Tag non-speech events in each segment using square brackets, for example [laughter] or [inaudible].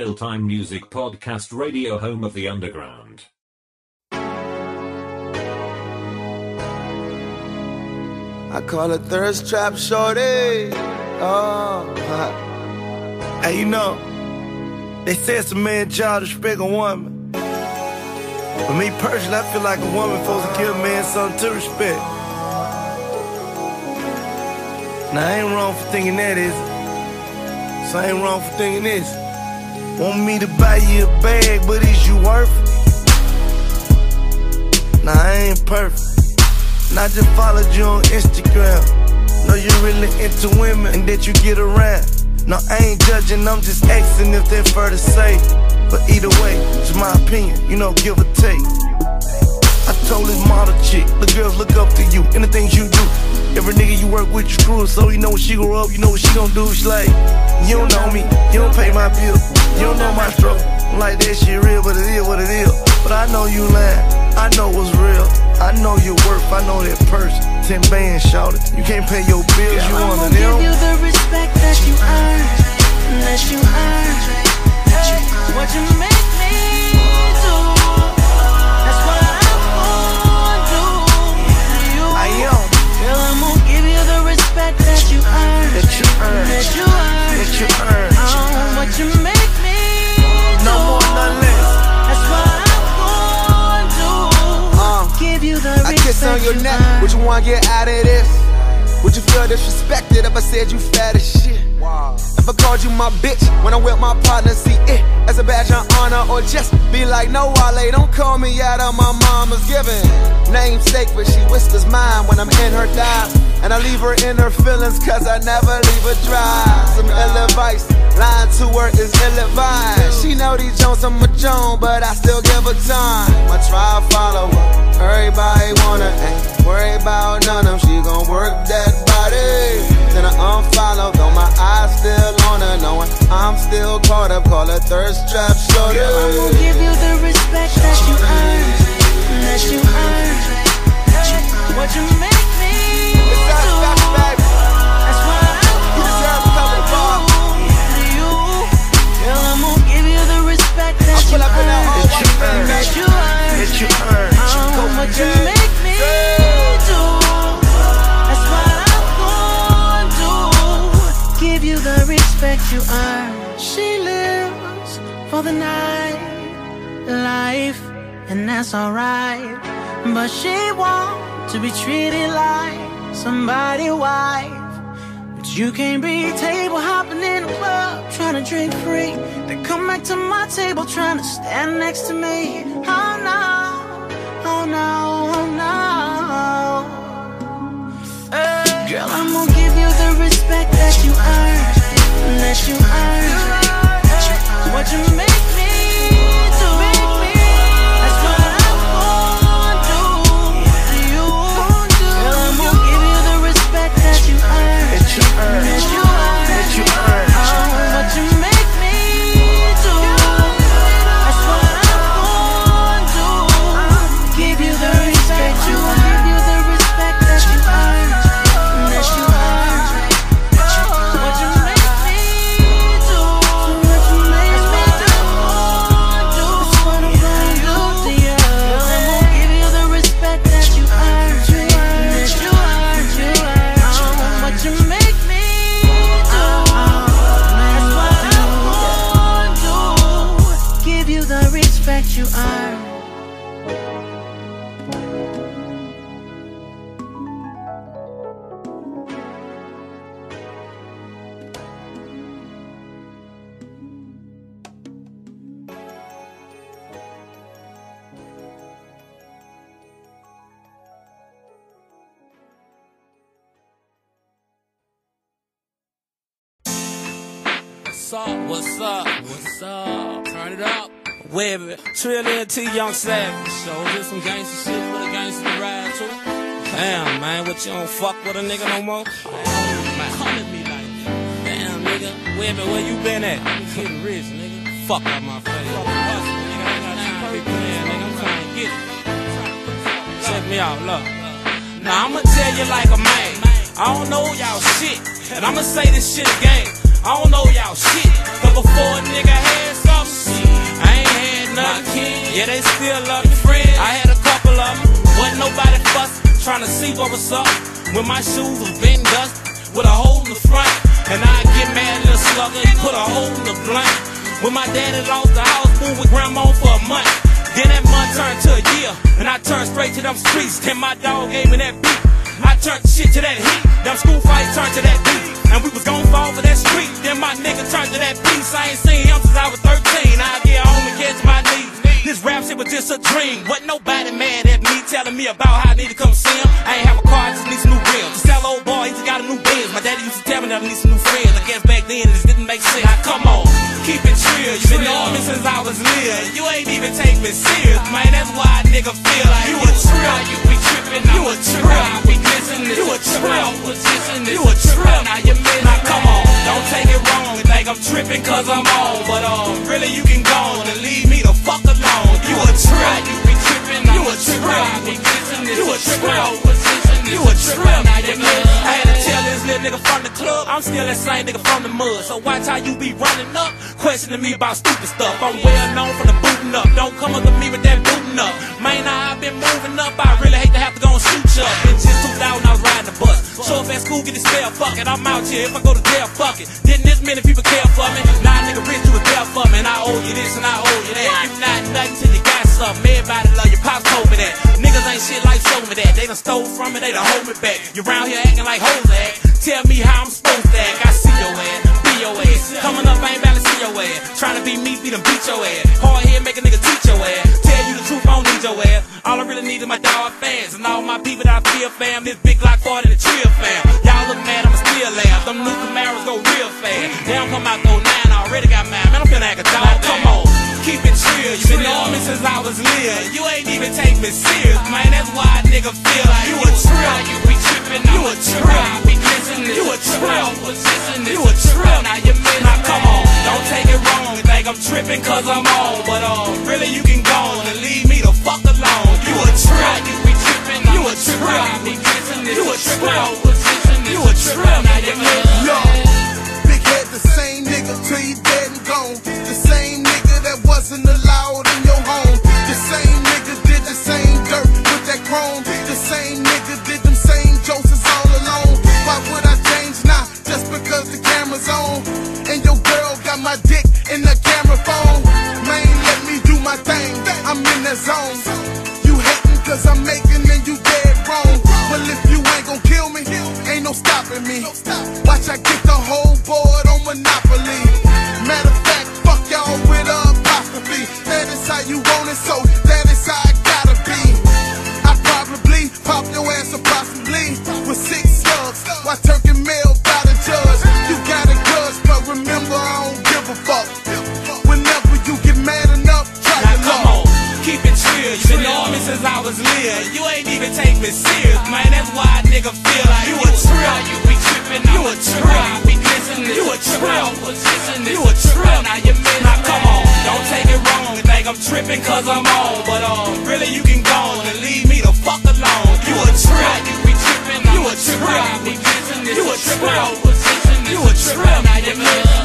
Ill Time Music Podcast Radio, home of the underground. I call it thirst trap shorty. Oh, huh. hey, you know, they say it's a man's job to respect a woman. But me personally, I feel like a woman supposed to give a man something to respect. Now, I ain't wrong for thinking that, is it? So I ain't wrong for thinking this. Want me to buy you a bag, but is you worth it? Nah, I ain't perfect. And I just followed you on Instagram. Know you're really into women and that you get around. No, I ain't judging, I'm just asking if they're fair to say. But either way, it's my opinion, you know, give or take. Told this model chick, the girls look up to you and the things you do. Every nigga you work with, you screw so you know when she grow up, you know what she gon' do. She like, you don't know me, you don't pay my bill, you don't know my struggle. I'm like that shit real, but it is what it is. But I know you lying, I know what's real. I know your worth, I know that purse. Ten bands, shouted. You can't pay your bills, you I one give you the respect that you earn, that you earn. Hey, what you make respect that you earn, that you earn, that you earn. that you earn. Oh, what you make me No do, more, none less. that's what I'm gonna do. Uh, Give you the I kiss on your you neck. earn. Would you wanna get out of this? Would you feel disrespected if I said you fat as shit? If I called you my bitch when I'm with my partner, see eh, it as a badge of honor, or just be like, no, Wale, don't call me out of my mama's giving namesake, but she whispers mine when I'm in her thighs. And I leave her in her feelings, cause I never leave her dry. Some ill advice, lying to her is ill advised. She know these Jones I'm a Joan, but I still give her time. My try to follow her. Everybody wanna ain't worry about none of them. She gon' work that body. Then I unfollow, though my eyes still on her, knowing I'm still caught up. Call her thirst trap shorty. Girl, I'm gonna give you the respect that you earn, that you earn. What you make me do, Satisfaction, baby. that's what I'm You deserve a couple gonna bars. do to you. Girl, I'm gonna give you the respect that you pull that earn, That you earn. that you earn. Um, that you earn. Oh, what you make for the night life, and that's alright. But she wants to be treated like somebody wife. But you can't be table hopping in a club, trying to drink free. Then come back to my table, trying to stand next to me. Oh no, oh no, oh no. Girl, I'm gonna give you the respect that you earn, that you earn. What you make Webby, Trillion T Young Savage. So just some gangster shit for the gangsters to ride to. Damn, man, what you don't fuck with a nigga no more? At me like that. Damn, nigga. Webby, where you been at? I'm getting rich, nigga. Fuck out my face. Fuck hustle, nigga. I got time to be playing, nigga. I'm trying to get it. Check me out, look. Now I'ma tell you like a man. I don't know y'all shit. And I'ma say this shit again. I don't know y'all shit. Cause before a nigga had some, Yeah, they still love me. Friends. I had a couple of them. Wasn't nobody fussing, trying to see what was up. When my shoes was been dusty, with a hole in the front. And I get mad little slugger and put a hole in the blunt. When my daddy lost the house, moved with grandma for a month. Then that month turned to a year, and I turned straight to them streets. Then my dog gave me that beat. Turned shit to that heat. Them school fights turned to that beat. And we was gon' fall for that street. Then my nigga turned to that beast. I ain't seen him since I was 13. I get home and catch my knees. This rap shit was just a dream. Wasn't nobody mad at me telling me about how I need to come see him. I ain't have a car, I just need some new rims. To tell old boy, he just got a new Benz. My daddy used to tell me that I need some new friends. I guess back then it just didn't make sense. Now come on, keep it real. You been knowing me since I was little. You ain't even take me serious, man. That's why a nigga feel like you a trip. You be tripping, you a trip. We you a trip. You a trip. Now you miss. Now come on, don't take it wrong. You think I'm tripping cause I'm on, but um, really you can go on and leave me the fuck alone. You a trip. You be tripping, you a trip. We you a trip. You a trip. Now you miss. This little nigga from the club, I'm still that same nigga from the mud. So watch how you be running up, questioning me about stupid stuff. I'm well known for the booting up. Don't come up to me with that booting up. Man, I've been moving up. I really hate to have to go and shoot you up. Been since 2000, I was riding the bus. Show up at school, get the spell, fuck it. I'm out here. If I go to jail, fuck it. Didn't this many people care for me? Nah, nigga, rich, you was there for me. And I owe you this and I owe you that. You not nothing till you got something. Everybody love your Pops told me that. Niggas ain't shit like show me that. They done stole from me, they done hold me back. You round here acting like hoes act. Tell me how I'm supposed to act. I see your ass, be your ass. Coming up, I ain't bound to see your ass. Trying to be me, be them beat your ass. Hard head, make a nigga teach your ass. Tell you the truth, I don't need your ass. All I really need is my dog fans and all my people that I feel fam. This big Glock 40 the trill fam. Y'all look mad, I'ma still laugh. Them new Camaros go real fast. They don't come out go nine, I already got mine. Man, I'm finna act a dog. Come on. Keep it real, you been knowing me since I was little. You ain't even take me serious, man. That's why a nigga feel like you a trip. You tripping, you a trip. We listening, you a trip. Position, you a trip. Now you miss. Now come on, don't take it wrong. You think I'm tripping cause I'm on, but um, really you can go on and leave me the fuck alone. You a trip. You be tripping, you a trip. We listening, you a trip. Position, you a trip. Now you miss. Yo, big head, the same nigga till you dead and gone. The same nigga that wasn't allowed in your home. The same nigga did the same dirt with that chrome. Camera's on. And your girl got my dick in the camera phone. Man, let me do my thing. I'm in the zone. You hating cause I'm making and you dead wrong. Well, if you ain't gon' kill me, ain't no stopping me. Watch I get the whole board on Monopoly. Matter of fact, fuck y'all with a apostrophe. That is how you want it, so that is how I gotta be. I probably pop your ass approximately me serious, man. That's why a nigga feel like you a trip. You be tripping, you a trip. We listening, you a trip. You a trip. Now you miss. Now come on, don't take it wrong. You think I'm tripping cause I'm on, but um, really you can go on and leave me the fuck alone. You a trip. You be tripping, you a trip. We listening, you a trip. You a trip. Now you miss.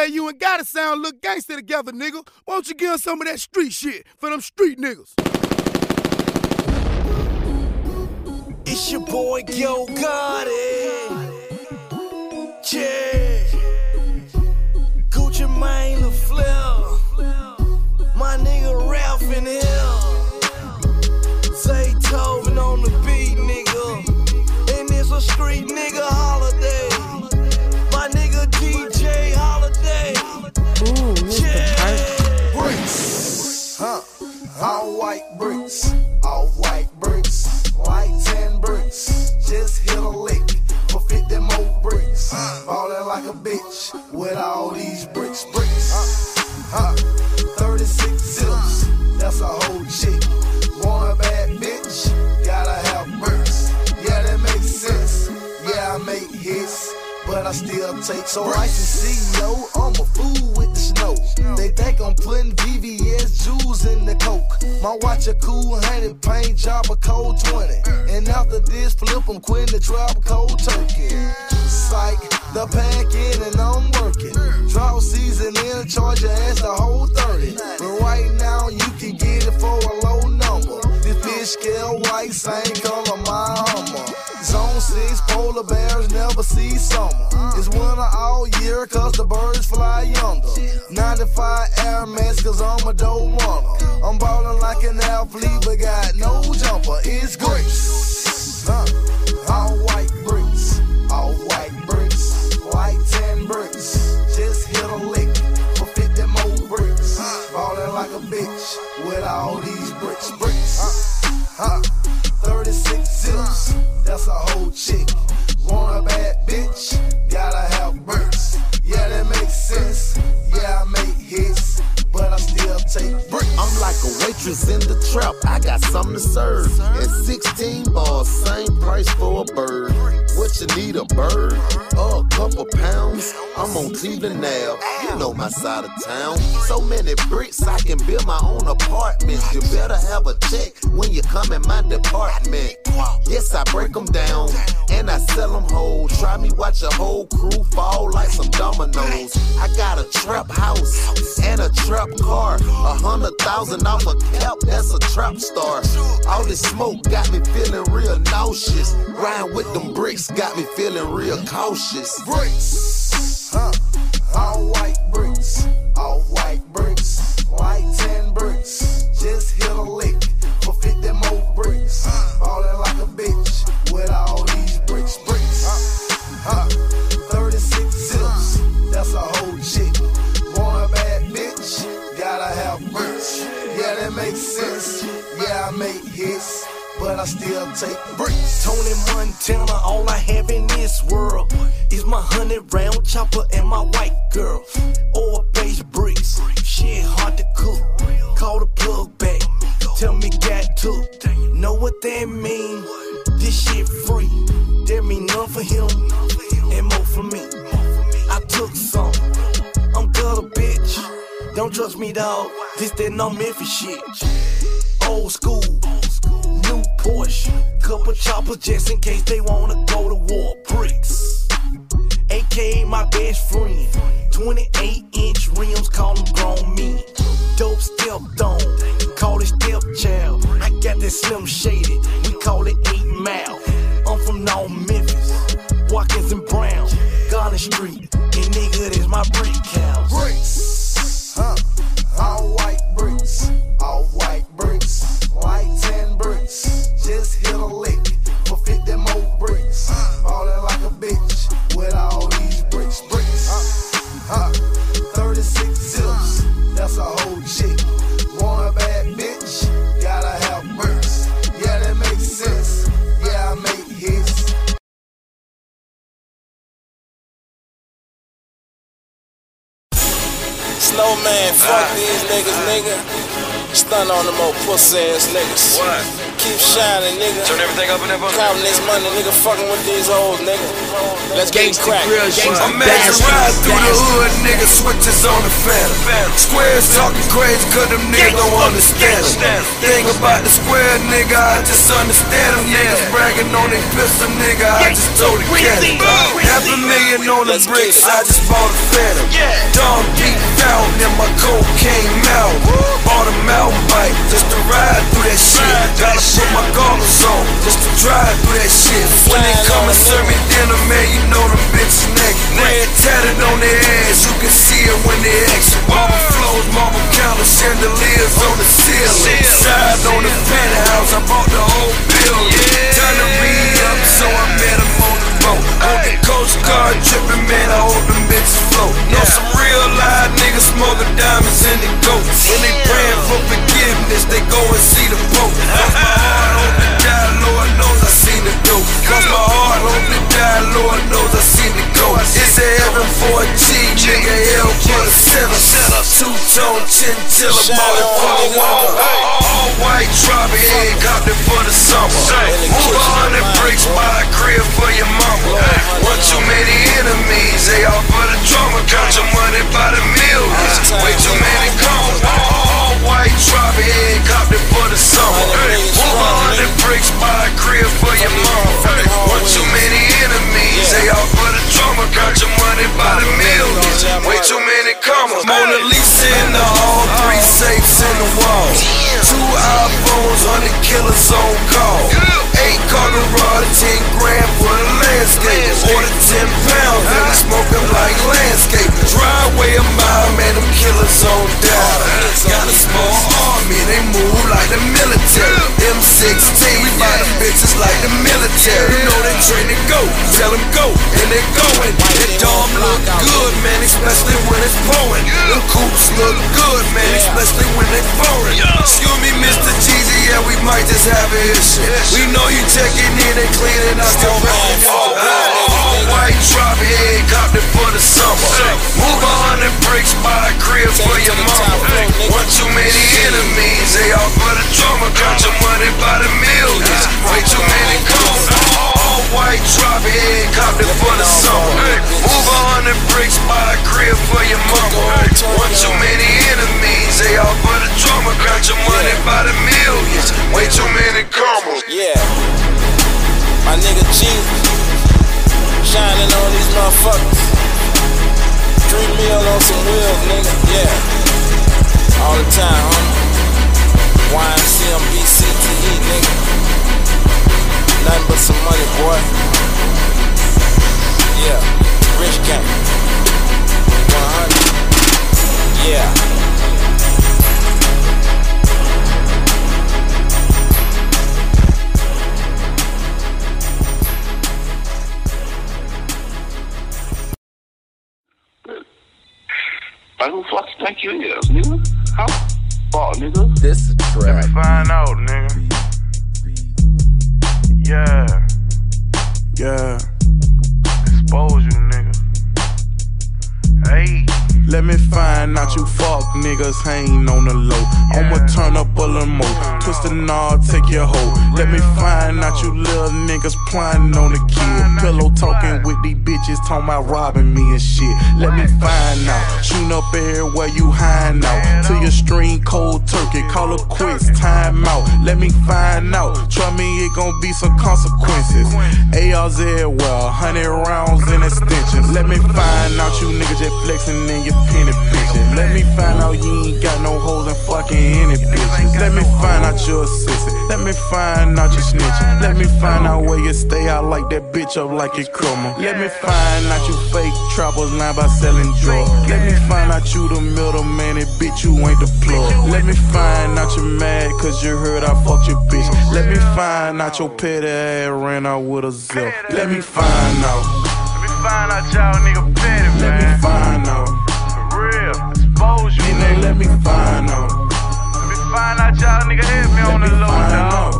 Say you ain't gotta sound look gangster together, nigga. Won't you give 'em some of that street shit for them street niggas? It's your boy Yo Gotti. Yeah. Gucci Mane flip. My nigga Ralph in here. Zaytoven on the beat, nigga. And it's a street nigga Huh? All white bricks, all white bricks, white tan bricks. Just hit a lick for 50 more bricks. Ballin' like a bitch with all these bricks, bricks. Huh? 36 zips, that's a whole chick. But I still take. So I can see, yo, I'm a fool with the snow. They think I'm putting VVS jewels in the coke. My watch a cool hundred, paint job a cold 20. And after this, flip I'm quitting the trap cold turkey. Psych, the pack in and I'm working. Drought season in, charge your ass the whole 30. But right now, you can get it for a low. Bitch scale white, same color, my Hummer. Zone 6, polar bears never see summer. It's winter all year, cause the birds fly yonder. 95 Air Max, cause I'm a dope runner. I'm ballin' like an athlete, but got no jumper. It's grapes. Huh. All white bricks, all white bricks, white tan bricks. Just hit a lick for 50 more bricks. Ballin' like a bitch with all these bricks, bricks. Huh. 36 zips, that's a whole chick. Want a bad bitch, gotta have bricks. Yeah, that makes sense. Yeah, I make hits, but I still take bricks. I'm like a waitress in the trap. I got something to serve. And 16 balls, same price for a bird. What you need, a bird? A couple pounds? I'm on Cleveland now, You know my side of town. So many bricks, I can build my own apartment. You better have a check when you come in my department. Yes, I break them down and I sell them whole. Try me, watch a whole crew fall like some dominoes. I got a trap house and a trap car. A hundred thousand off a cap, that's a trap star. All this smoke got me feeling real nauseous. Riding with them bricks got me feeling real cautious. bricks. Huh. All white bricks. All white bricks. White tan bricks. Just hit a lick for 50 more bricks. I make hits. But I still take bricks. Tony Montana, all I have in this world is my hundred round chopper and my white girl. Oil based bricks, shit hard to cook. Call the plug back, tell me got took. Know what that mean? This shit free. That mean none for him and more for me. I took some. I'm gutter, bitch. Don't trust me, dog. This that no Memphis shit. Old school, new Porsche. Couple choppers just in case they wanna go to war. Bricks. AKA my best friend. 28 inch rims, call them grown men. Dope stepped on, call it stepchild. I got that Slim Shady, we call it 8 mile. I'm from North Memphis, Watkins and Brown, Garden Street. And nigga, that's my brick house. Bricks, huh? All white Snowman, fuck ah. these niggas, nigga. Stun on them old pussy ass niggas. What? Keep shining, nigga. Turn everything up in there, Counting this money, nigga, fucking with these hoes, nigga. Let's get crack. I'm mad to ride through the hood, nigga, switches on the phantom. Squares talking crazy, cause them niggas don't understand them. Think about the square, nigga, I just understand them. Niggas bragging on their pistol, nigga, I just told the cat. Half a million on the bricks. I just bought a phantom. Dumb deep down in my cocaine mouth. Bought a mountain bike just to ride through that shit. Gotta put my goggles on just to drive through that shit. When they come and serve me dinner, man, you know them bitches naked. Red tatted on their ass, you can see it when they exit. Marble flows, marble counters, chandeliers on the ceiling. Side on the penthouse, I bought the whole building. Turn the re-up, so I met him on the boat. On the Coast Guard tripping, man, I hope them bitches float. Know some real live niggas smoking diamonds in the goats. When they praying for forgiveness, they go and see the Pope. [laughs] Cross my heart, to die, Lord knows seen. Cross my heart, hope to die, Lord knows I seen it go. It's a heaven for a G, nigga, hell for the sinner. Two-tone chinchilla, mother for the wall. All white, drop it ain't got it for the summer. Move a hundred bricks, buy a crib for your mama. One too many enemies, they all for the drama. Count your money by the millions, way too many cones. All white, drop it ain't got it for the summer. Killers on down. Got a small army, they move like the military. M16, buy bitches like the military. You know they train to go, tell them go, and they're going. That dome look good, man, especially when it's pouring. Them coops look good, man, especially when they foreign. Excuse me, Mr. Jeezy, yeah, we might just have an issue. We know you checking in and cleaning out your record. All white drop head, copped it for the summer. Move a hundred bricks, buy a crib for your mama. One too many enemies, they all for the drama. Count your money by the millions. Way too many calls. All white drop head, copped it for the summer. Move a hundred bricks, buy a crib for your mama. One too many enemies, they all for the drama. Count your money by the millions. Way too many commas. Yeah. My nigga G. Shining on these motherfuckers. Three mil on some wheels, nigga. Yeah. All the time, homie. YMCMB CTE, nigga. Nothing but some money, boy. Yeah. Rich gang. 100. Yeah. Like who fuck you think you is, nigga? How? Fuck, nigga. This is trap. Find out, nigga. Yeah. Yeah. Expose you, nigga. Let me find out you fuck niggas hang on the low. I'ma turn up a little more. Twist the knob, take your hoe. Let me find out you little niggas plotting on the kid. Pillow talking with these bitches, talking about robbing me and shit. Let me find out. Shooting up everywhere you hiding out. Till your stream cold turkey. Call it quits, time out. Let me find out. Try me, it gon' be some consequences. ARs everywhere, hundred rounds in extensions. Let me find out you niggas just flexing in your penny bitches. Let me find out you ain't got no hoes and fucking any bitches. Let me find out you're a sissy. Let me find out you snitching. Let me find out where you stay. I like that bitch up like it crumble. Let me find out you fake trappers line by selling drugs. Let me find out you the middleman and bitch you ain't the plug. Let me find out you mad cause you heard I fucked your bitch. Let me find out your petty ass ran out with a zip. Let me find out. Let me find out y'all nigga petty, man. Let me find out. Expose you, Nigga, nigga. let me find out. Let me find out y'all nigga hit me on the low, dog.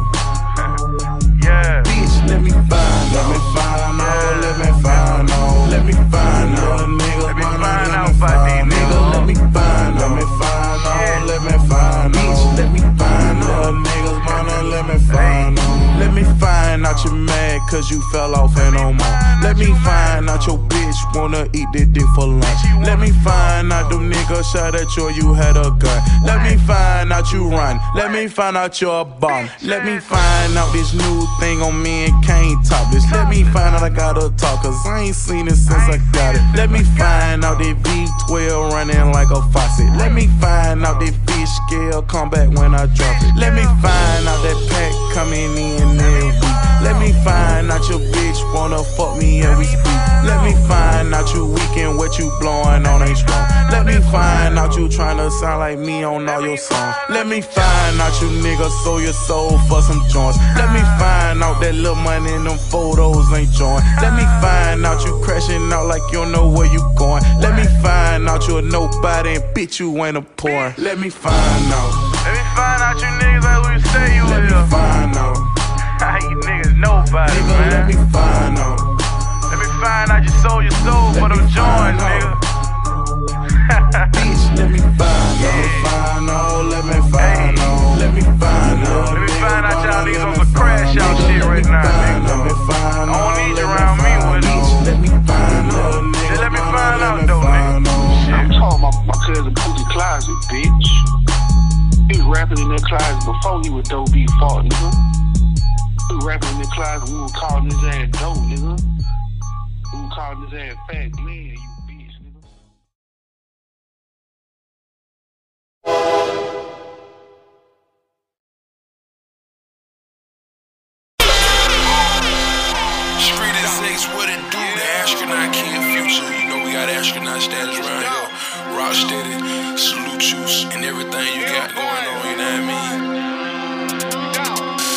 Yeah. Bitch, let me find out. Let me find out. Let me find out. Let me find out. Let me find out. out about these niggas. let me find out. Let me find out. Let me find out. Bitch, let me find out. Niggas, let me find out. Let me find out you mad cause you fell off and no more. Let me find out your bitch wanna eat this dick for lunch. Let me find out them niggas shot at you, you had a gun. Let me find out you run. Let me find out you're a bum. Let me find out this new thing on me and can't top this. Let me find out I gotta talk, cause I ain't seen it since I got it. Let me find out that V12 running like a faucet. Let me find out that fish scale come back when I drop it. Let me find out that pack coming in. Let me find out your bitch wanna fuck me and we speak. Let me find out you weak and what you blowing on ain't strong. Let me find out you tryna sound like me on all your songs. Let me find out you niggas sold your soul for some joints. Let me find out that little money in them photos ain't joint. Let me find out you crashing out like you don't know where you going. Let me find out you a nobody and bitch you ain't a porn. Let me find out. Let me find out you niggas who you say you Let me find out. [laughs] How you niggas nobody, nigga, man. Let me find out. Let me find out you sold your soul let for them joints, nigga. [laughs] Bitch, let me find yeah. out. Find out, let me find hey. out. Let me find out. Let me find out y'all niggas on some crash out shit right now, nigga. Let me find out. I don't need you around me with it. Let me find out. Just let me find out, though, nigga. I'm talking about my cousin Pookie Closet, bitch. He was rapping in that closet before he was dope, he fought, nigga. He rapping in that closet, we was calling his ass dope, nigga. We was calling his ass fat Glenn, you bitch, nigga. Street six wouldn't do the astronaut king future. You know we got astronaut status around here. Rock steady, salute you, and everything you got going on. You know what I mean?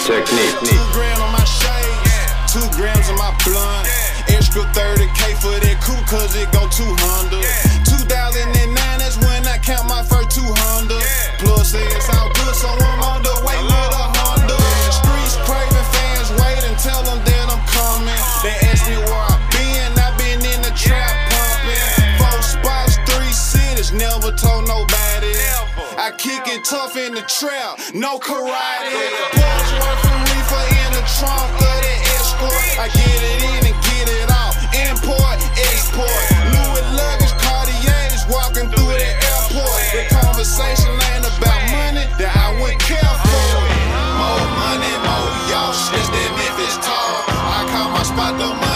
Technique. Two grams on my shades, two grams on my blunt. Extra 30k for that coupe, cause it go 200. 2009, that's when I count my first 200. Plus, it's all good, so I'm on the way with a Honda. Streets craving fans, wait and tell them that I'm coming. They ask me where I been, i been in the trap pumping. Four spots, three cities, never. I kick it tough in the trap, no karate. Boys working reefer in the trunk of the escort. I get it in and get it out. Import, export. Louis luggage, Cartiers walking through the airport. The conversation ain't about money that I would care for. More money, more y'all. It's that Memphis talk. I call my spot the money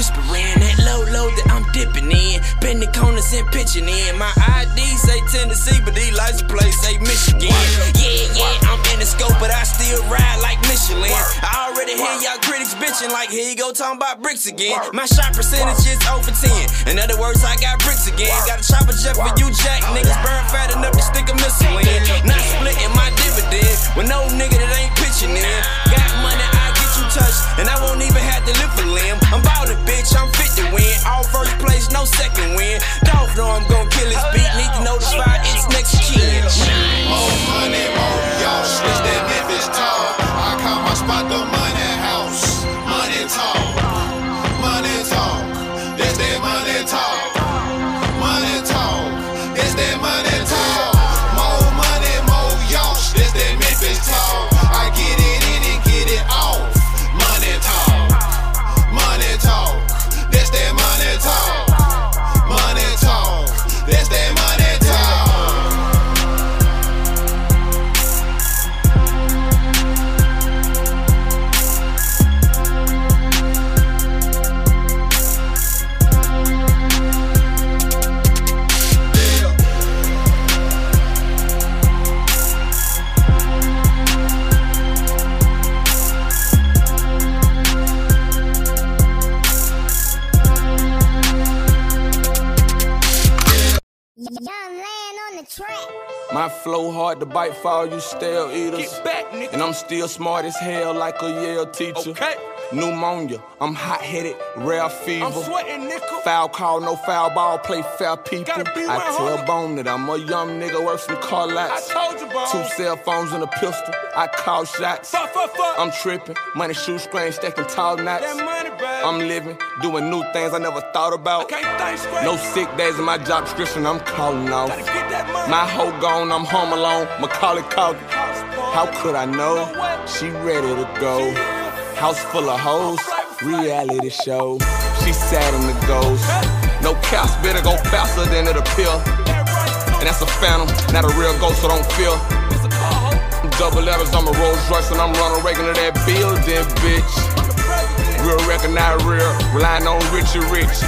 whispering. That low low that I'm dipping in, bend the corners and pitching in. My ID say Tennessee, but these license plates say Michigan. Yeah, yeah, I'm in the scope, but I still ride like Michelin. I already hear y'all critics bitching like here you go talking about bricks again. My shot percentage is oh over 10. In other words, I got bricks again. Got a chopper jet for you, Jack. Niggas burn fat enough to stick a missile in. Not splitting my dividend with no nigga that ain't pitching in. Got money, I touched, and I won't even have to lift a limb. I'm ballin', bitch, I'm fit to win. All first place, no second win. Dolph know I'm gon' kill his beat. Need to notify its next kin. More money, more y'all. It's that Memphis talk. I call my spot the money hard to bite for all you stale eaters. And I'm still smart as hell like a Yale teacher. Pneumonia, I'm hot headed, rare fever. I'm sweating, nickel. Foul call, no foul ball, play fair people. I tell. Bone that I'm a young nigga worth some car lots. I told you, Bone. Two cell phones and a pistol. I call shots. Fuck, fuck, fuck. I'm tripping, money shoestring stacking tall knots. That money, baby. I'm living, doing new things I never thought about. Can't think straight. No sick days in my job description, I'm calling off. Gotta get that money. My hoe gone, I'm home alone. Macaulay Culkin. How could I know? She ready to go. House full of hoes, reality show. She sat in the ghost. No caps, better go faster than it appear. And that's a phantom, not a real ghost, so don't feel. Double letters, I'm a Rolls Royce, and I'm running to that building, bitch. Real recognize real, relying on Richie Rich.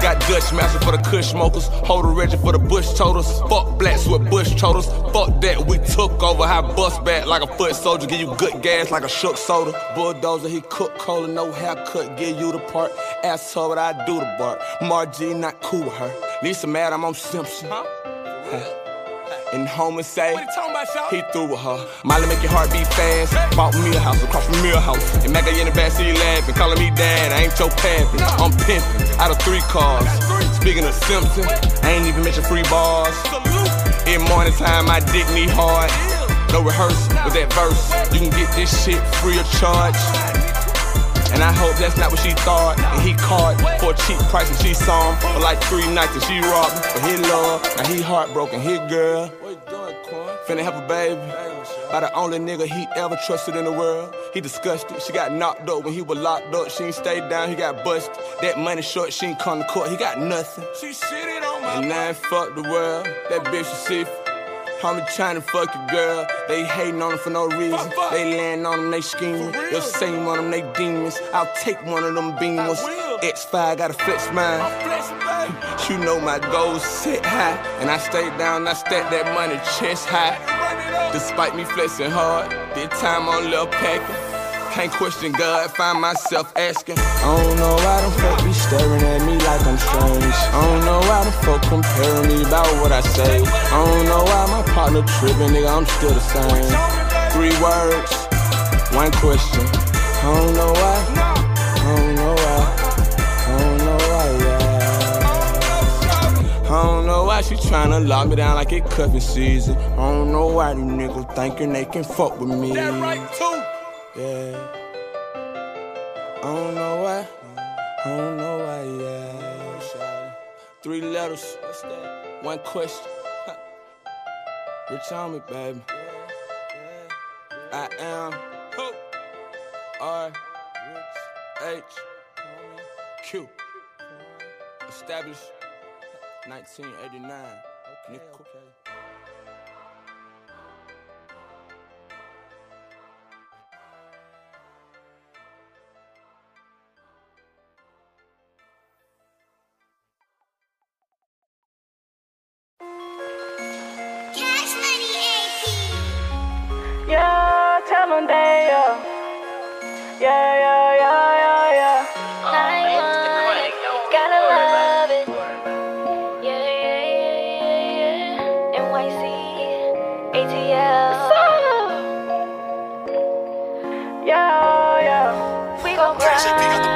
Got Dutch master for the kush smokers, hold a Reggie for the bush totals. Fuck blacks with bush totals. Fuck that, we took over. How bust back like a foot soldier, give you good gas like a shook soda. Bulldozer, he cook cola, no haircut, give you the part. Ask her what I do the bar. Margie not cool with her. Lisa mad, I'm on Simpson. And home say What you talking about, y'all? he through with her. Molly make your heart beat fast. Bought me a house across from Milhouse. And Mac in the back backseat laughing, calling me dad. I ain't your papping. I'm pimping out of three cars. Speaking of Simpson, I ain't even mention free bars. In morning time, my dick need hard. No rehearsal with that verse. You can get this shit free of charge. And I hope that's not what she thought. And he caught for a cheap price and she saw him for like three nights and she robbed him for his love. Now he heartbroken, his girl. Finna have a baby. By the only nigga he ever trusted in the world. He disgusted. She got knocked up when he was locked up. She ain't stayed down, he got busted. That money short, she ain't come to court. He got nothing. She shitted on my And now fuck the world. That bitch was sick. Homie trying to fuck your girl. They hating on him for no reason. They laying on him, they scheming. They'll same on them, they demons. I'll take one of them beamers. X5 got a flex mine. You know my goals sit high. And I stay down, I stack that money chest high. Despite me flexing hard, did time on little packing. Can't question God, find myself asking. I don't know why them folk be staring at me like I'm strange. I don't know why them folk comparing me about what I say. I don't know why my partner tripping, nigga, I'm still the same. Three words, one question. I don't know why. I don't know why. I don't know why, yeah. I don't know why she tryna lock me down like it cuffing season. I don't know why these niggas thinking they can fuck with me. Yeah. I don't know why. I don't know why, yeah. Three letters. What's that? One question. Rich on me, baby. I am R H Q. Established 1989. Nickel. Yeah, tell them they, yeah. Yeah, yeah, yeah, yeah, yeah. Gotta love it. Yeah, yeah, yeah, yeah, yeah. NYC, ATL. Yeah, yeah. We gon' grind.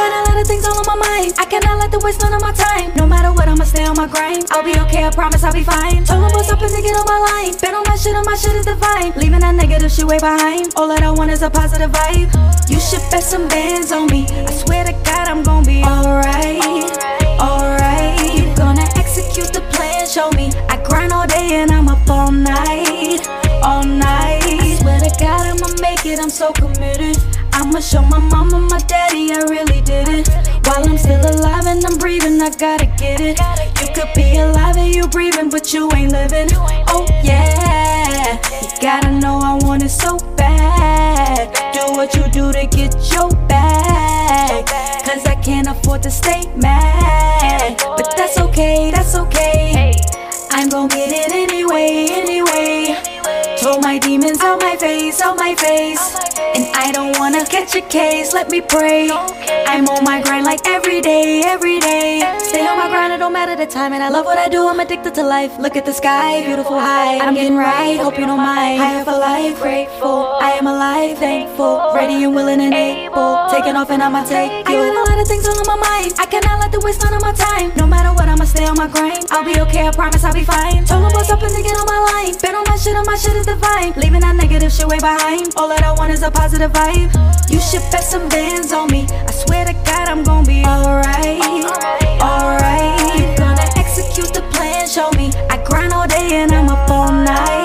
Got a lot of things all on my mind. I cannot let the waste none of my time. No matter what, I'ma stay on my grind. I'll be okay, I promise I'll be fine. Told them what's up and to get on my line. Bet on my shit, on my shit is divine. Leaving that negative shit way behind. All that I want is a positive vibe. You should bet some bands on me. I swear to God, I'm gonna be alright. Alright. You gonna execute the plan, show me. I grind all day and I'm up all night. All night. I swear to God, I'ma make it. I'm so committed. I'ma show my mama, my daddy, I really did it. While I'm still alive and I'm breathing, I gotta get it. You could be alive and you breathing, but you ain't living. Oh yeah, you gotta know I want it so bad. Do what you do to get your bag. Cause I can't afford to stay mad. But that's okay, that's okay. I'm gon' get it anyway, anyway. Told my demons out my face, out my face. And I don't wanna catch a case, let me pray. I'm on my grind like every day, every day. Stay on my grind, it don't matter the time. And I love what I do, I'm addicted to life. Look at the sky, beautiful high. I'm getting right, hope you don't mind. Higher for life, grateful. I am alive, thankful. Ready and willing and able. Taking off and I'ma take you. I got a lot of things on my mind. I cannot let the waste none of my time. No matter what, I'ma stay on my grind. I'll be okay, I promise I'll be fine. Told them what's up and to get on my line. Bet on my shit, and my shit is divine. Leaving that negative shit way behind. All that I want is a positive vibe. You should bet some bands on me. I swear to God, I'm gonna be alright. Alright. You gonna execute the plan, show me. I grind all day and I'm up all night.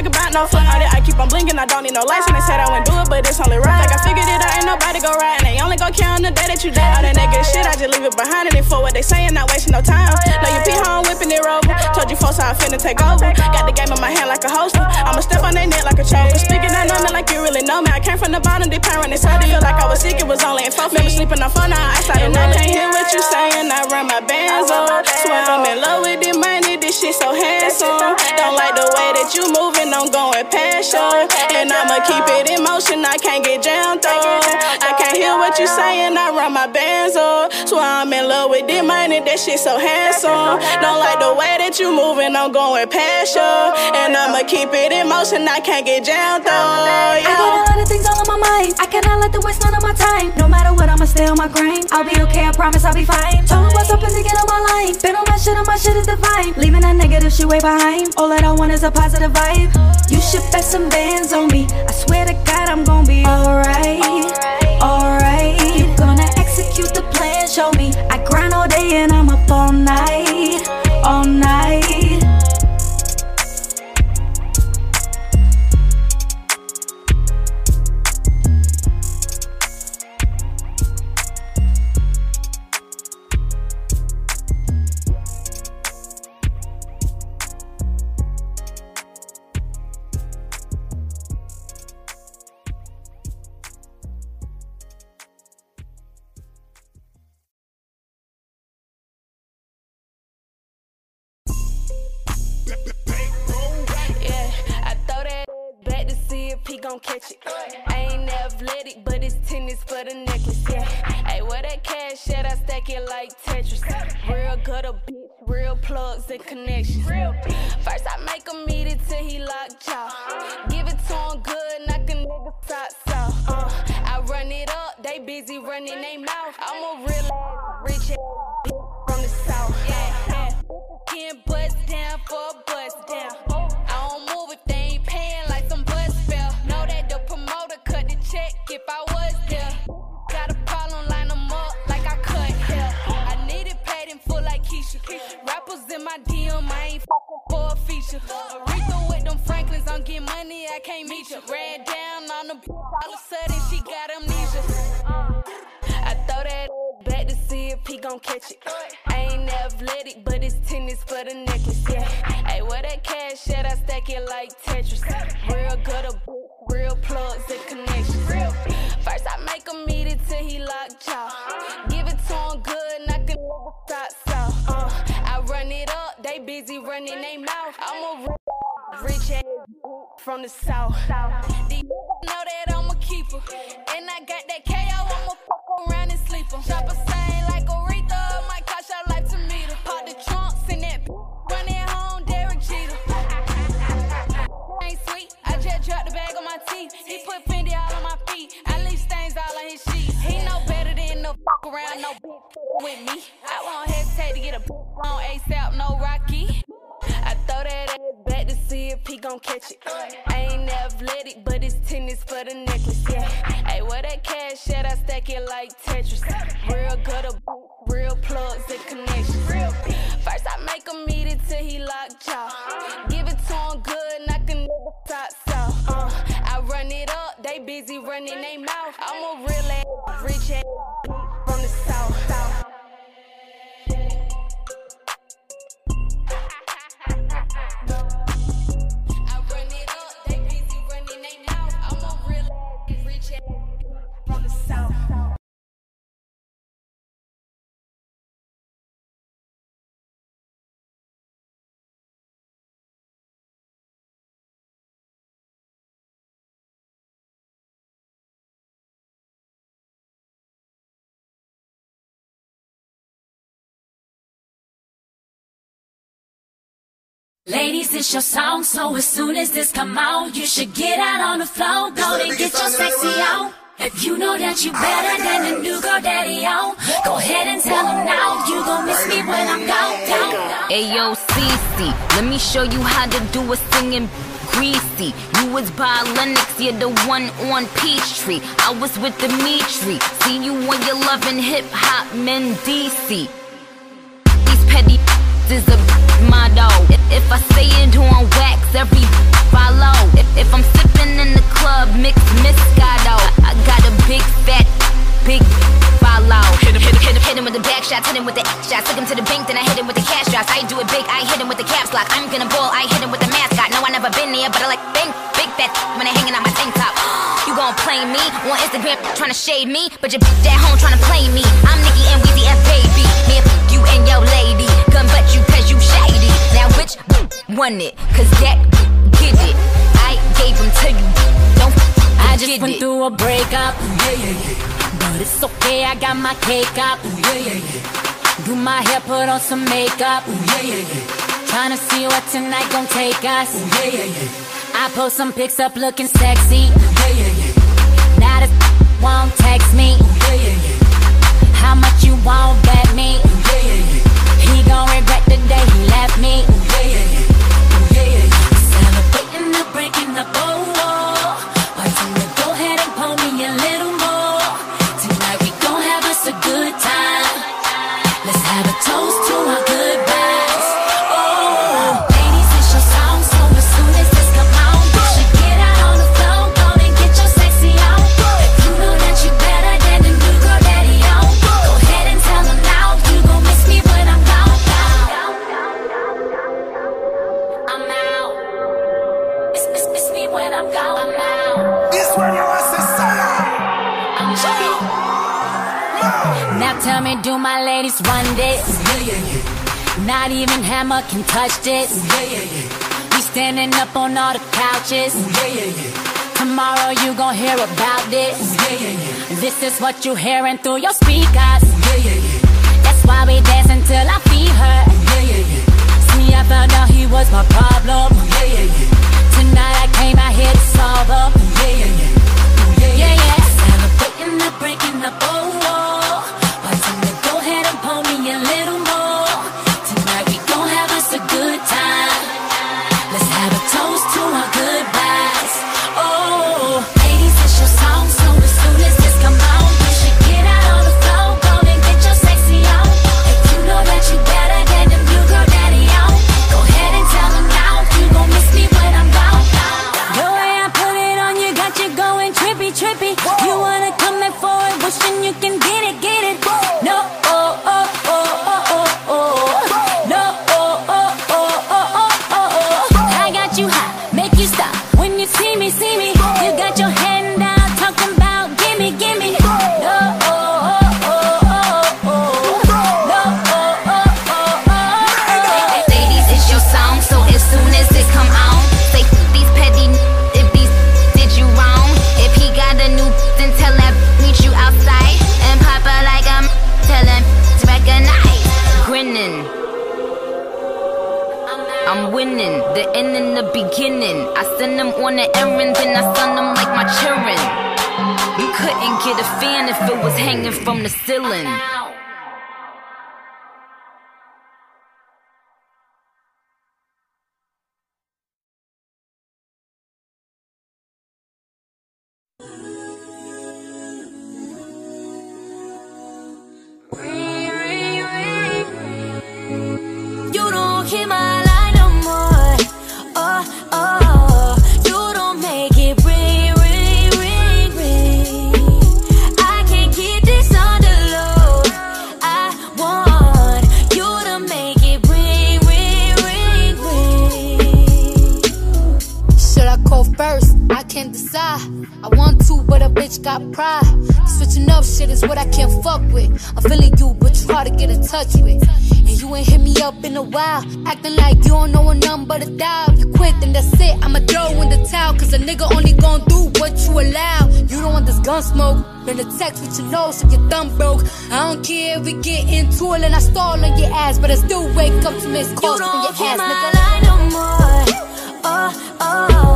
Talk about no fun. All that I keep on blinking, I don't need no lights. And they said I wouldn't do it, but it's only right. Like I figured it out, ain't nobody go right. And they only go care on the day that you die. All that negative shit, I just leave it behind. And it for what they saying, not wasting no time. Know you be home whipping it over. Told you folks how I finna take over. Got the game in my hand like a holster. I'ma step on their neck like a choker. Speaking that number like you really know me. I came from the bottom, they parent, they said feel like I was sick, it was only in four feet. Remember sleeping on phone, now I started And I can't hear what you saying, I run my bands on. Swear I'm in love with the money, this shit so handsome. Don't like the way that you moving, I'm going past you. And I'ma keep it in motion, I can't get jammed though. I can't hear what you saying, I run my bands up. Swear I'm in love with this money, that shit so handsome. Don't like the way that you moving, I'm going past you. And I'ma keep it in motion, I can't get jammed though. I got a lot of things all on my mind. I cannot let the waste none of my time. No matter what, I'ma stay on my grind. I'll be okay, I promise I'll be fine. Told them what's up and to get on my line. Been on my shit, and my shit is divine. Leaving that negative shit way behind. All that I want is a positive vibe. You should bet some bands on me. I swear to God, I'm gonna be alright. Alright. You gonna execute the plan, show me. I grind all day and I'm up all night. All night. Gon' catch it. I ain't athletic, but it's tennis for the necklace. Yeah, hey, where that cash at? I stack it like Tetris. Real gutter bitch, real plugs and connections. First I make him eat it till he locked jaw. Give it to him good, knock a nigga socks off. Uh, I run it up, they busy running they mouth. I'm a real ass rich ass a feature. Aretha with them Franklins, I'm getting money, I can't meet you. Ran down on the bitch, all of a sudden she got amnesia. Uh, I throw that back to see if he gon' catch it. I ain't athletic, but it's tennis for the necklace, yeah. Hey, where that cash at? I stack it like Tetris. Real gutter, bitch, real plugs and connections. First I make him eat it till he locked jaw. Give it to him good, knock a nigga busy running they mouth. I'm a rich ass from the south. These know that I'm a keeper, and I got that KO. I'ma fuck around and sleep 'em. Chop a like fuck around, no bitch with me. I won't hesitate to get a bitch on ASAP, no Rocky. I throw that ass back to see if he gon' catch it. I ain't athletic, but it's tennis for the necklace, yeah. Hey, where that cash at? I stack it like Tetris. Real gutter, bitch, real plugs and connections. First I make him eat it till he locked jaw. Give it to him good, knock a nigga socks off. Uh, I run it up, they busy running they mouth. I'm a real ass, rich ass from the south. Ladies, it's your song, so as soon as this come out, you should get out on the floor, go and get your sexy out. If you know that you better than the new girl daddy on, go ahead and tell him now, you gon' miss me when I'm gone, gone. Ayo, Cece, let me show you how to do a singing greasy. You was by Lenox, you're the one on Peachtree. I was with Dimitri. See you when you're loving hip hop men DC. These petty is a motto. If, I say it on wax, every follow. If, I'm sipping in the club, mix Moscato. Oh. I, I got a big fat, big follow. Hit him, hit him, hit him, hit him with the back shots, hit him with the shots. Took him to the bank, then I hit him with the cash drops. I do it big, I hit him with the caps lock. I'm gonna ball, I hit him with the mascot. No, I never been there, but I like big, big fat when I hanging out my tank top. [gasps] You gon' play me on Instagram, trying to shade me, but your bitch at home trying to play me. I'm Nicki and Weezy F baby. Me and you and your lady. Won it? Cause that get it. I gave him to you. Don't I just went through a breakup. Yeah, yeah, yeah. But it's okay, I got my cake up. Ooh, yeah, yeah, yeah. Do my hair, put on some makeup. Ooh, yeah, yeah, yeah. Tryna see what tonight gon' take us. Ooh, yeah, yeah, yeah. I post some pics up looking sexy. Yeah, yeah, yeah. Now the won't text me. Ooh, yeah, yeah, yeah. How much you won't bet me? Ooh, yeah, yeah, yeah. He gon' regret the day he left me. Ooh, Not even Hammer can touch this. Yeah, yeah, yeah. We standing up on all the couches. Yeah, yeah, yeah. Tomorrow you gon' hear about this. Yeah, yeah, yeah. This is what you hearing through your speakers. Yeah, yeah, yeah. That's why we dance until I feel her. Yeah, yeah, yeah. See, I found out he was my problem. Yeah, yeah, yeah. Tonight I came out here to solve them. Yeah, yeah, yeah. Yeah, yeah, yeah. Celebrating the breaking up, oh. Fan if it was hanging from the ceiling. Get in touch with. And you ain't hit me up in a while. Acting like you don't know a number but a dial. You quit, then that's it. I'ma throw in the towel. Cause a nigga only gon' do what you allow. You don't want this gun smoke. Then the text with your nose if your thumb broke. I don't care if we get into it and I stall on your ass. But I still wake up to miss calls from your ass, my nigga. line no more. Oh, oh,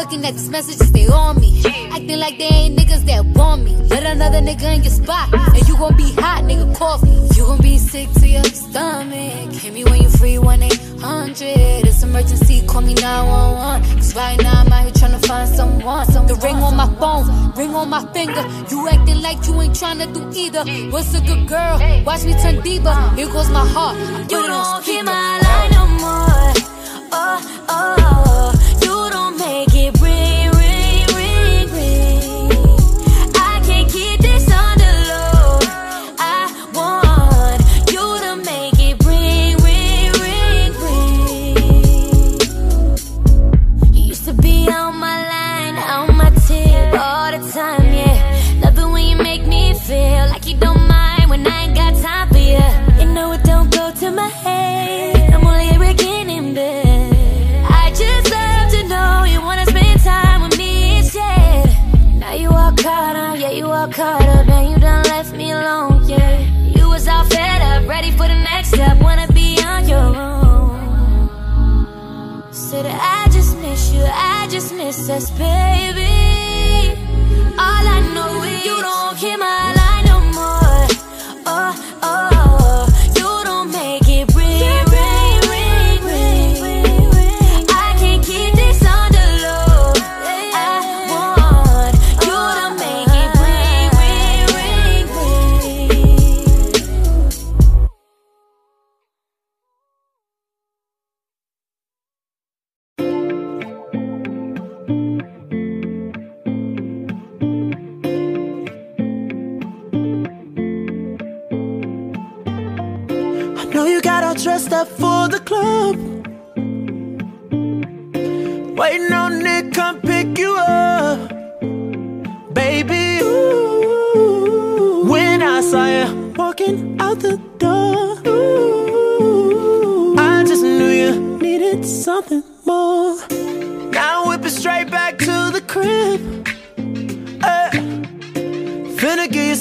looking at these messages, they on me. Acting like they ain't niggas that want me. Let another nigga in your spot. And you gon' be hot, nigga, coffee. You gon' be sick to your stomach. Hit me when you free, 1 800. It's emergency, call me 911. Cause right now I'm out here tryna find someone. The ring on my phone, ring on my finger. You acting like you ain't tryna do either. What's a good girl? Watch me turn diva. Here goes my heart. You don't hear speaker. my line no more. Oh, oh,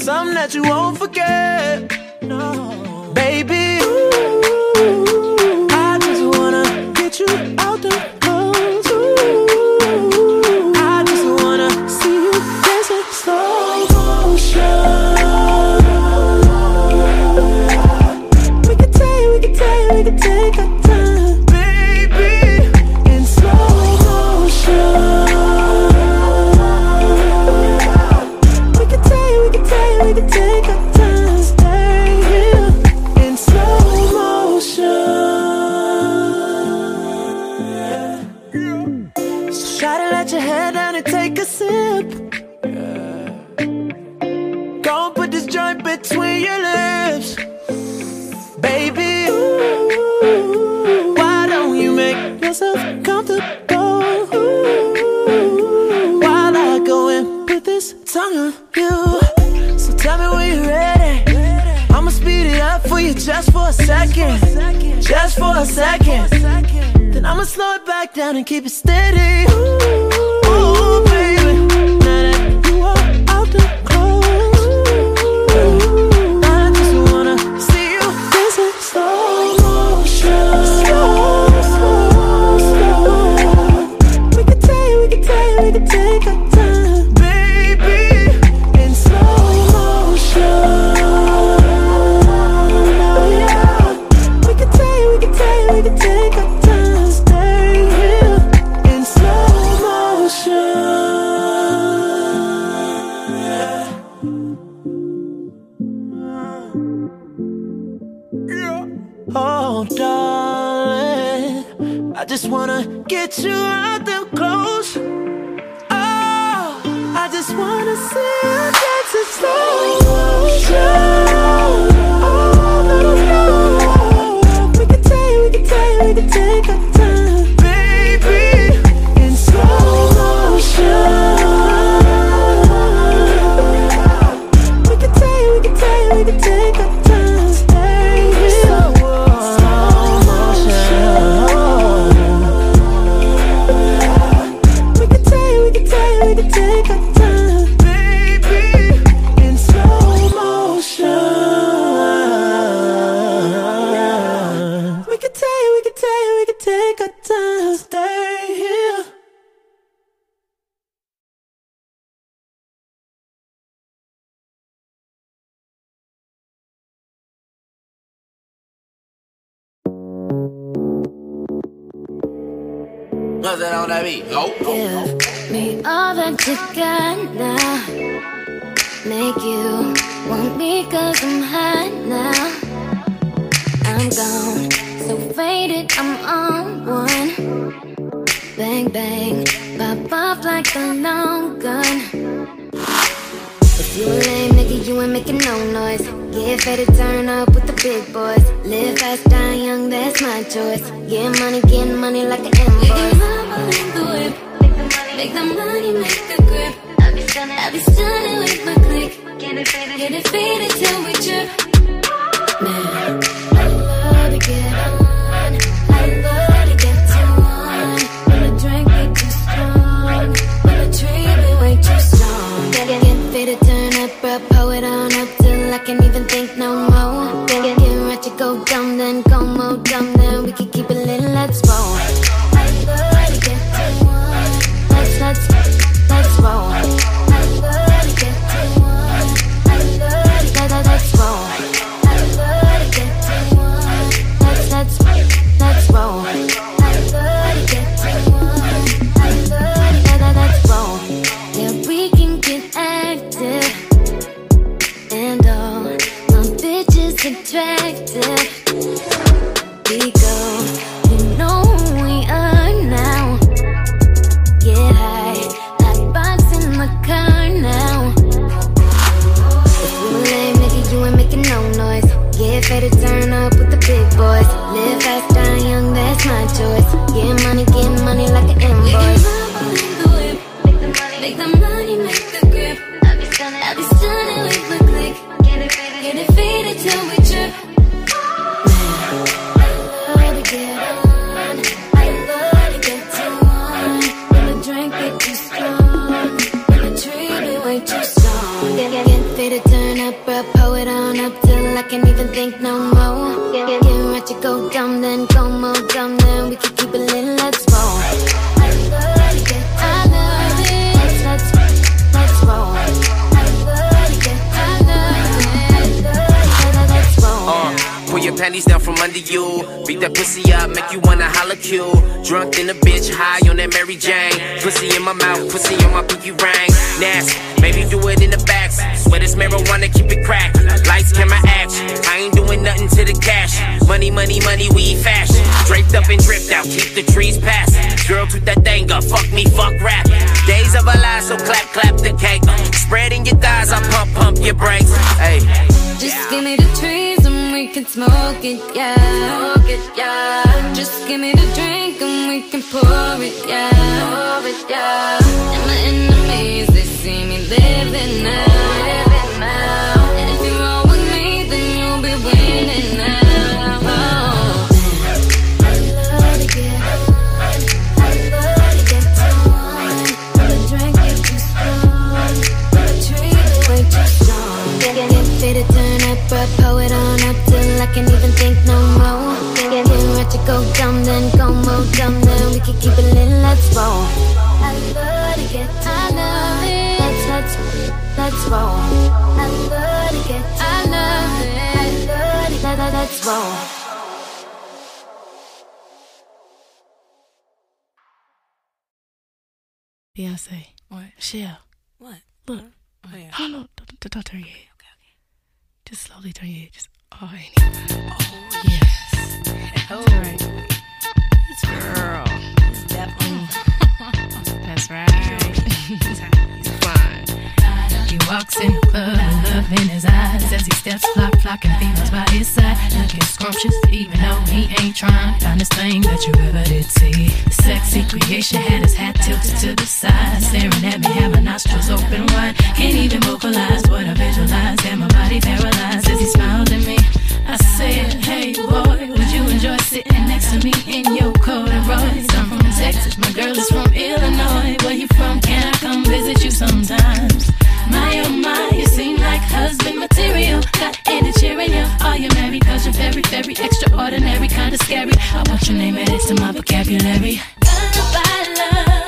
something that you won't forget. that on that beat. Go. Give me all that you got now. Make you want me cause I'm hot now. I'm gone, so faded, I'm on one. Bang, bang, pop off like a long gun. If you a lame nigga, you ain't making no noise. Get ready to turn up with the big boys. Live fast, die young, that's my choice. Get money, get money like an invoice. Make the whip, make the money, make the grip. I'll be stunning, I'll be stunning with my click. Get it faded, get it faded till we trip. Now, I love to get on. I love to get to one. When the drink be too strong, when the tree way too strong. Get, get, get turn up, bro, pull it on up. I can't even think no more. Getting get ready to go dumb, then go more dumb, then we can keep it lit. Let's roll. Let's, let's, let's roll. Panties down from under you. Beat that pussy up, make you wanna holla. Drunk in a bitch, high on that Mary Jane. Pussy in my mouth, pussy on my pinky ring. Nasty, maybe do it in the back. Swear this marijuana, keep it cracked. Lights, camera, action. I ain't doing nothing to the cash. Money, money, money, we fashion. Draped up and dripped out, keep the trees passing. Girl, toot that thing up, fuck me, fuck rap. Days of a lives, so clap, clap the cake. Spreading your thighs, I pump, pump your brakes. Hey. Just give me the trees can smoke it, yeah. Smoke it, yeah. Just give me the drink and we can pour it, yeah. Pour it, yeah. And my enemies, they see me living now. I can't even think no more. Get, get, get ready to go dumb, then go more dumb, then we can keep it lit, let's roll. I love to get I love it. Let's, let's, let's roll. I love to get I love it. I love it. Let, let, let's roll. Beyonce. What? Michelle. What? Look. Oh, yeah. Oh, no, don't, don't, don't turn your head. Okay, okay. Just slowly turn your head. Just, oh, even. Oh, Yes. Oh. [laughs] That's right. Girl. That's right. He walks in the club love in his eyes as he steps flock, flocking females by his side. Looking scrumptious, even though he ain't trying. Finest thing that you ever did see. The sexy creation had his hat tilted to the side, staring at me, had my nostrils open wide. Can't even vocalize what I visualize, and my body paralyzed as he smiled at me. I said, Hey boy, would you enjoy sitting next to me in your corduroys? I'm from Texas, my girl is from Illinois. Where you from? Can I come visit you sometimes? My oh my, you seem like husband material. Got any cheering you? Are you married? Cause you're very, very extraordinary, kinda scary. I want your name added to my vocabulary. Lullaby love,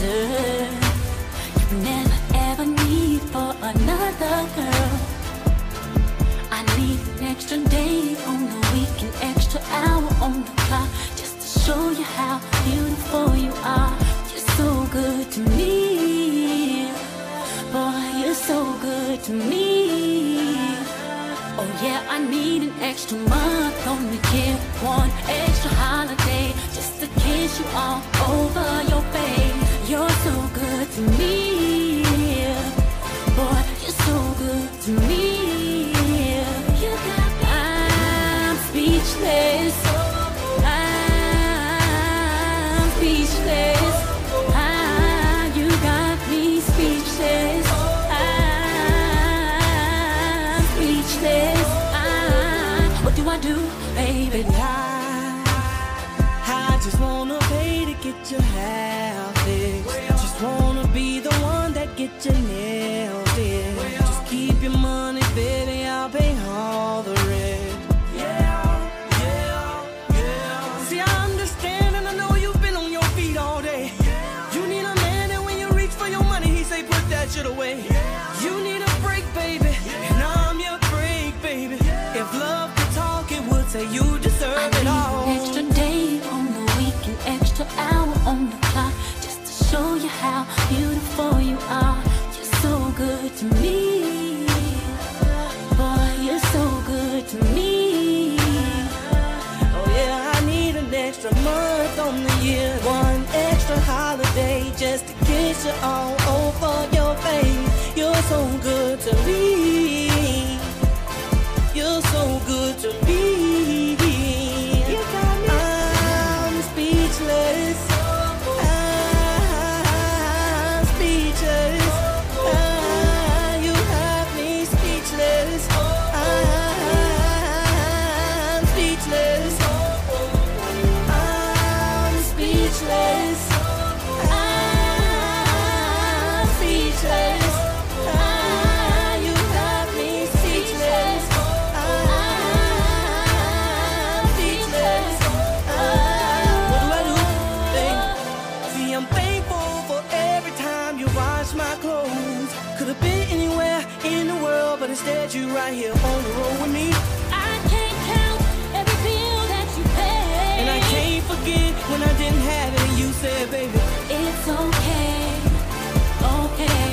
deserve. You never ever need for another girl. I need an extra day on the week, an extra hour on the clock, just to show you how beautiful you are. You're so good to me, boy. You're so good to me. Oh yeah, I need an extra month on the year, one extra holiday, just to kiss you all over your face. You're so good to me, boy. You're so good to me. I'm speechless. I'm speechless. Ah, you got me speechless. I'm speechless. Ah, what do I do, baby? I, I just wanna pay to get your hair but instead you right here on the road with me. I can't count every bill that you pay, And I can't forget when I didn't have it and you said, baby, It's okay, okay.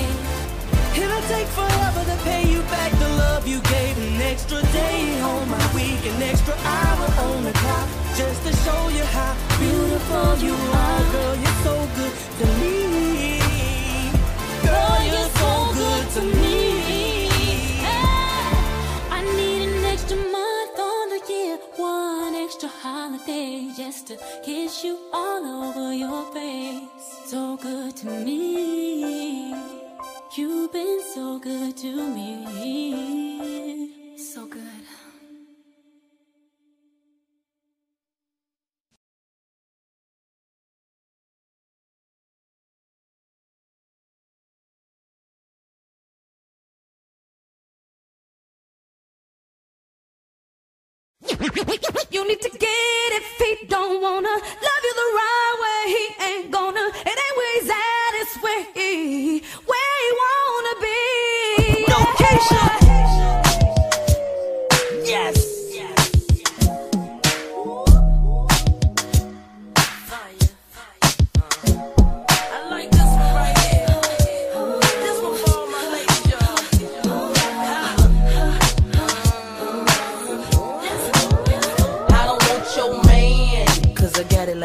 it'll take forever to pay you back the love you gave. An extra day on my week, an extra hour on the clock, just to show you how beautiful you are. Girl, you're so good to me. Girl, you're so good to me. Extra holiday just to kiss you all over your face. So good to me. You've been so good to me. So good. You need to get it. If he don't wanna love you the right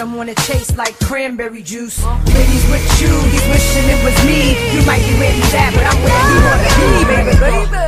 bottom wanna taste like cranberry juice. Ladies with you, he's wishing it was me. You might be where he's at, but I'm where you wanna be, baby. baby.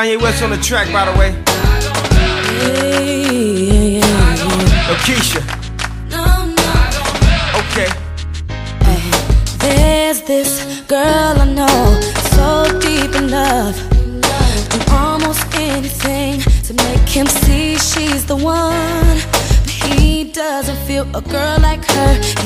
Kanye West on the track, by the way. Hey, yeah, yeah, yeah. Akeisha. No, no. Okay. There's this girl I know, so deep in love. Do almost anything to make him see she's the one. But he doesn't feel a girl like her.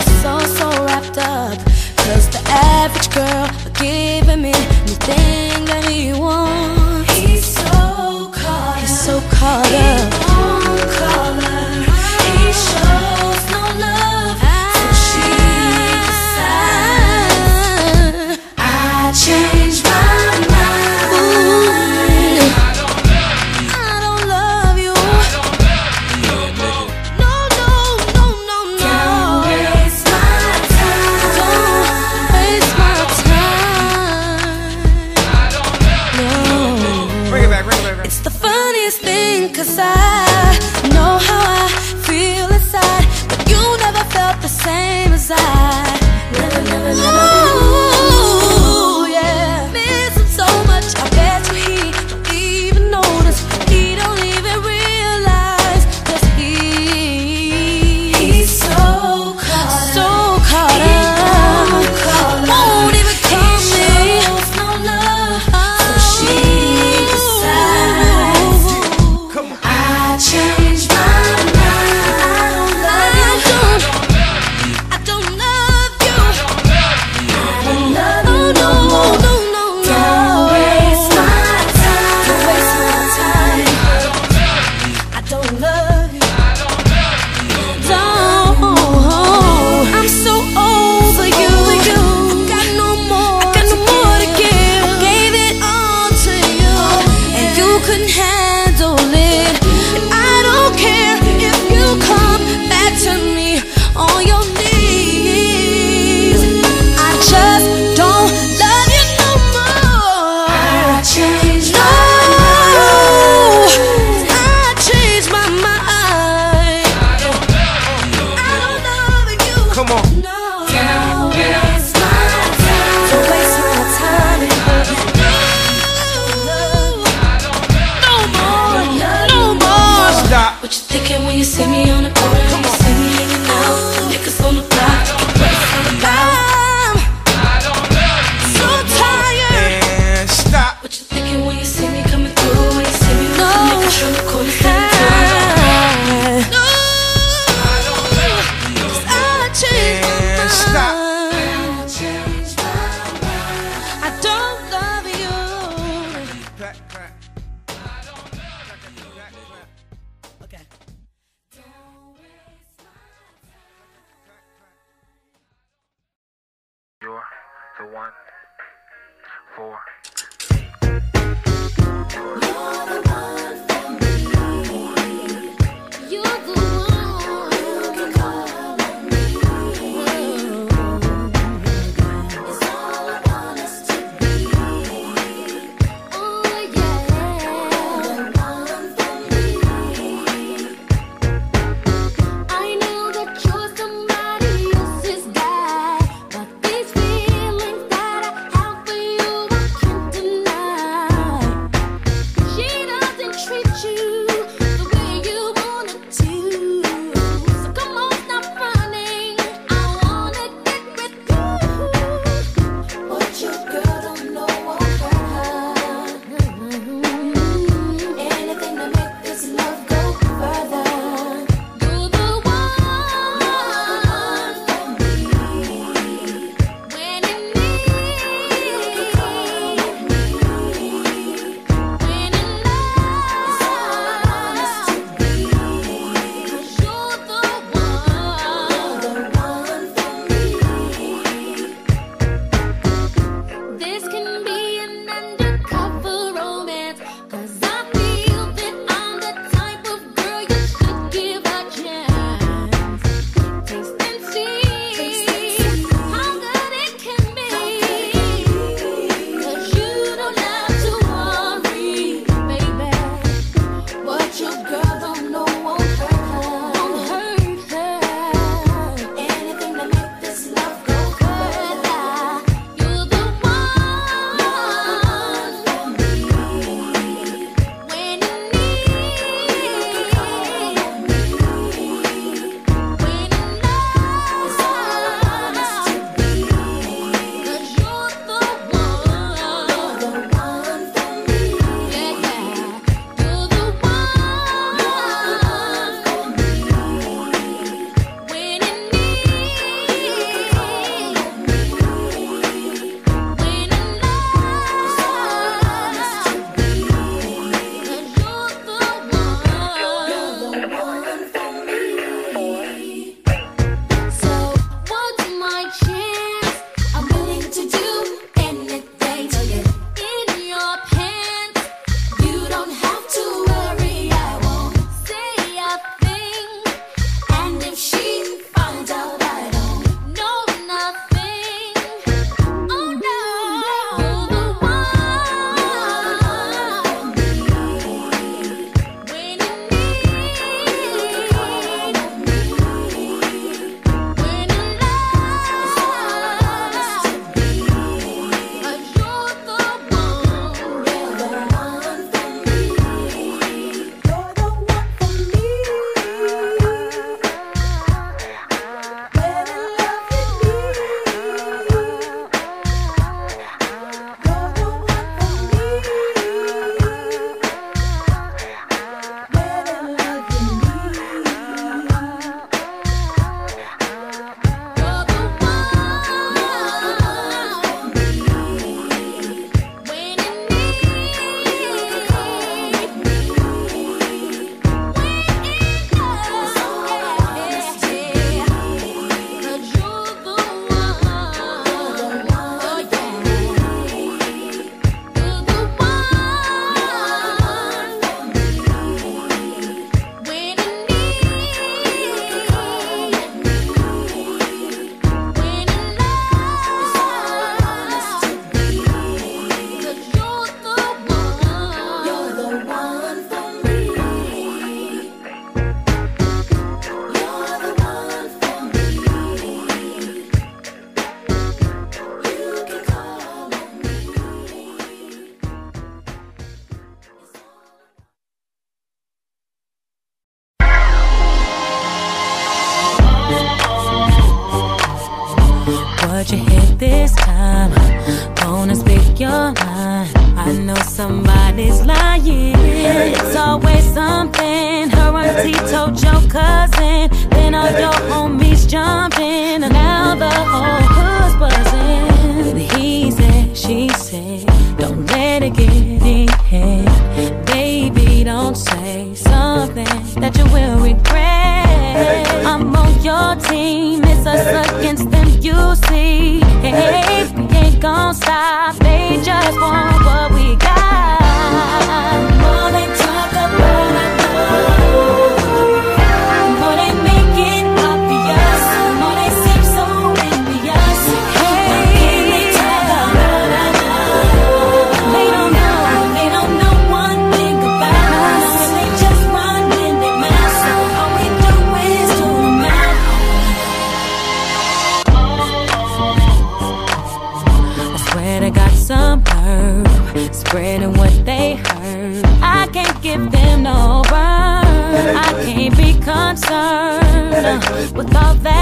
With all that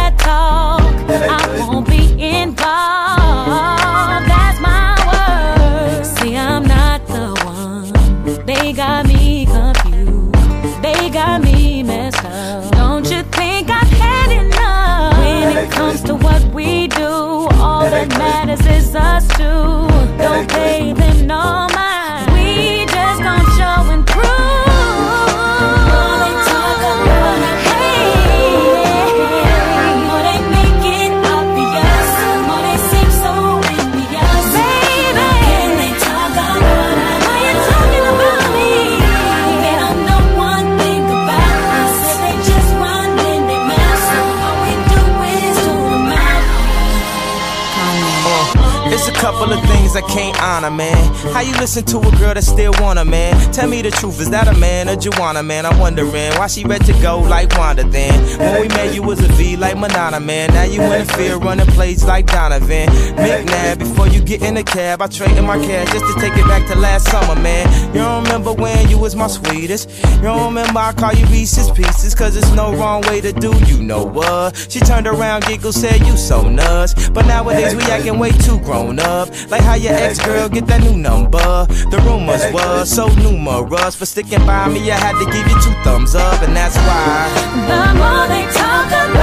things I can't honor, man. How you listen to a girl that still want a man? Tell me the truth, is that a man or Joanna, man? I'm wondering why she ready to go like Wanda then. When we met, you was a V like Madonna, man. Now you in field running plays like Donovan. McNabb, before you get in the cab, I traded my cash just to take it back to last summer, man. You don't remember when you was my sweetest? You don't remember I call you Reese's Pieces? Cause it's no wrong way to do, you know what? She turned around, giggled, said you so nuts. But nowadays we acting way too grown up. Like how your ex girl get that new number. The rumors were so numerous. For sticking by me, I had to give you two thumbs up, and that's why. The more they talk about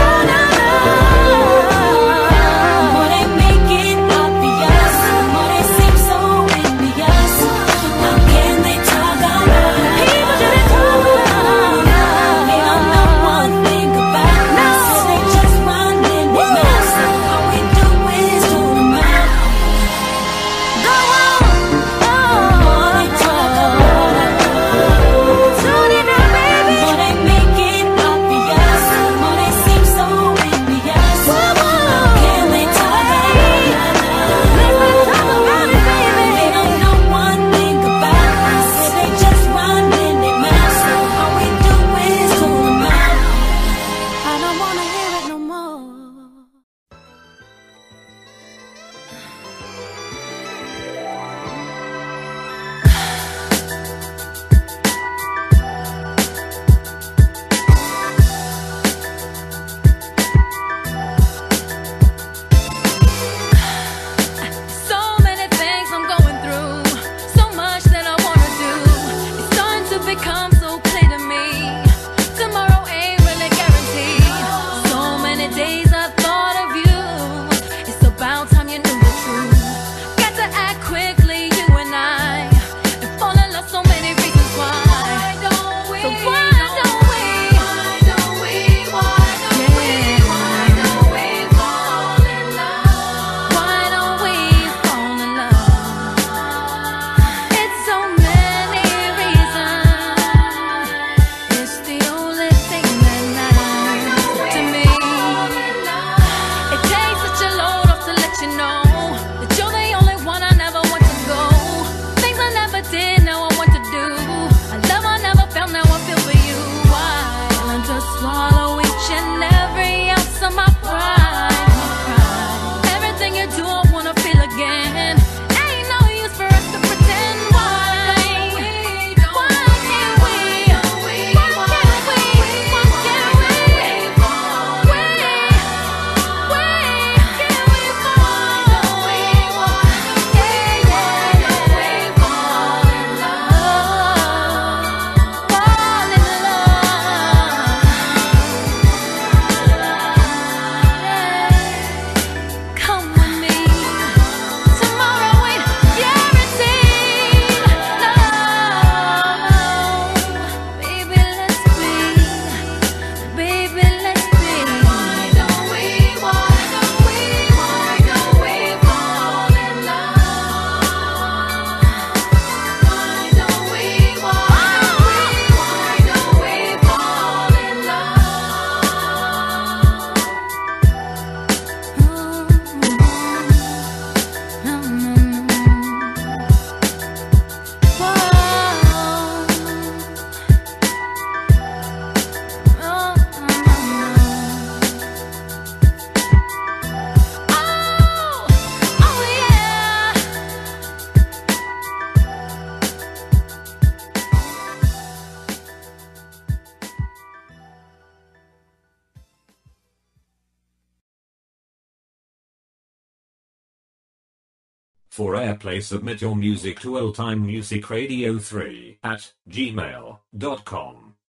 Airplay submit your music to illtimemusicradio3 at gmail.com.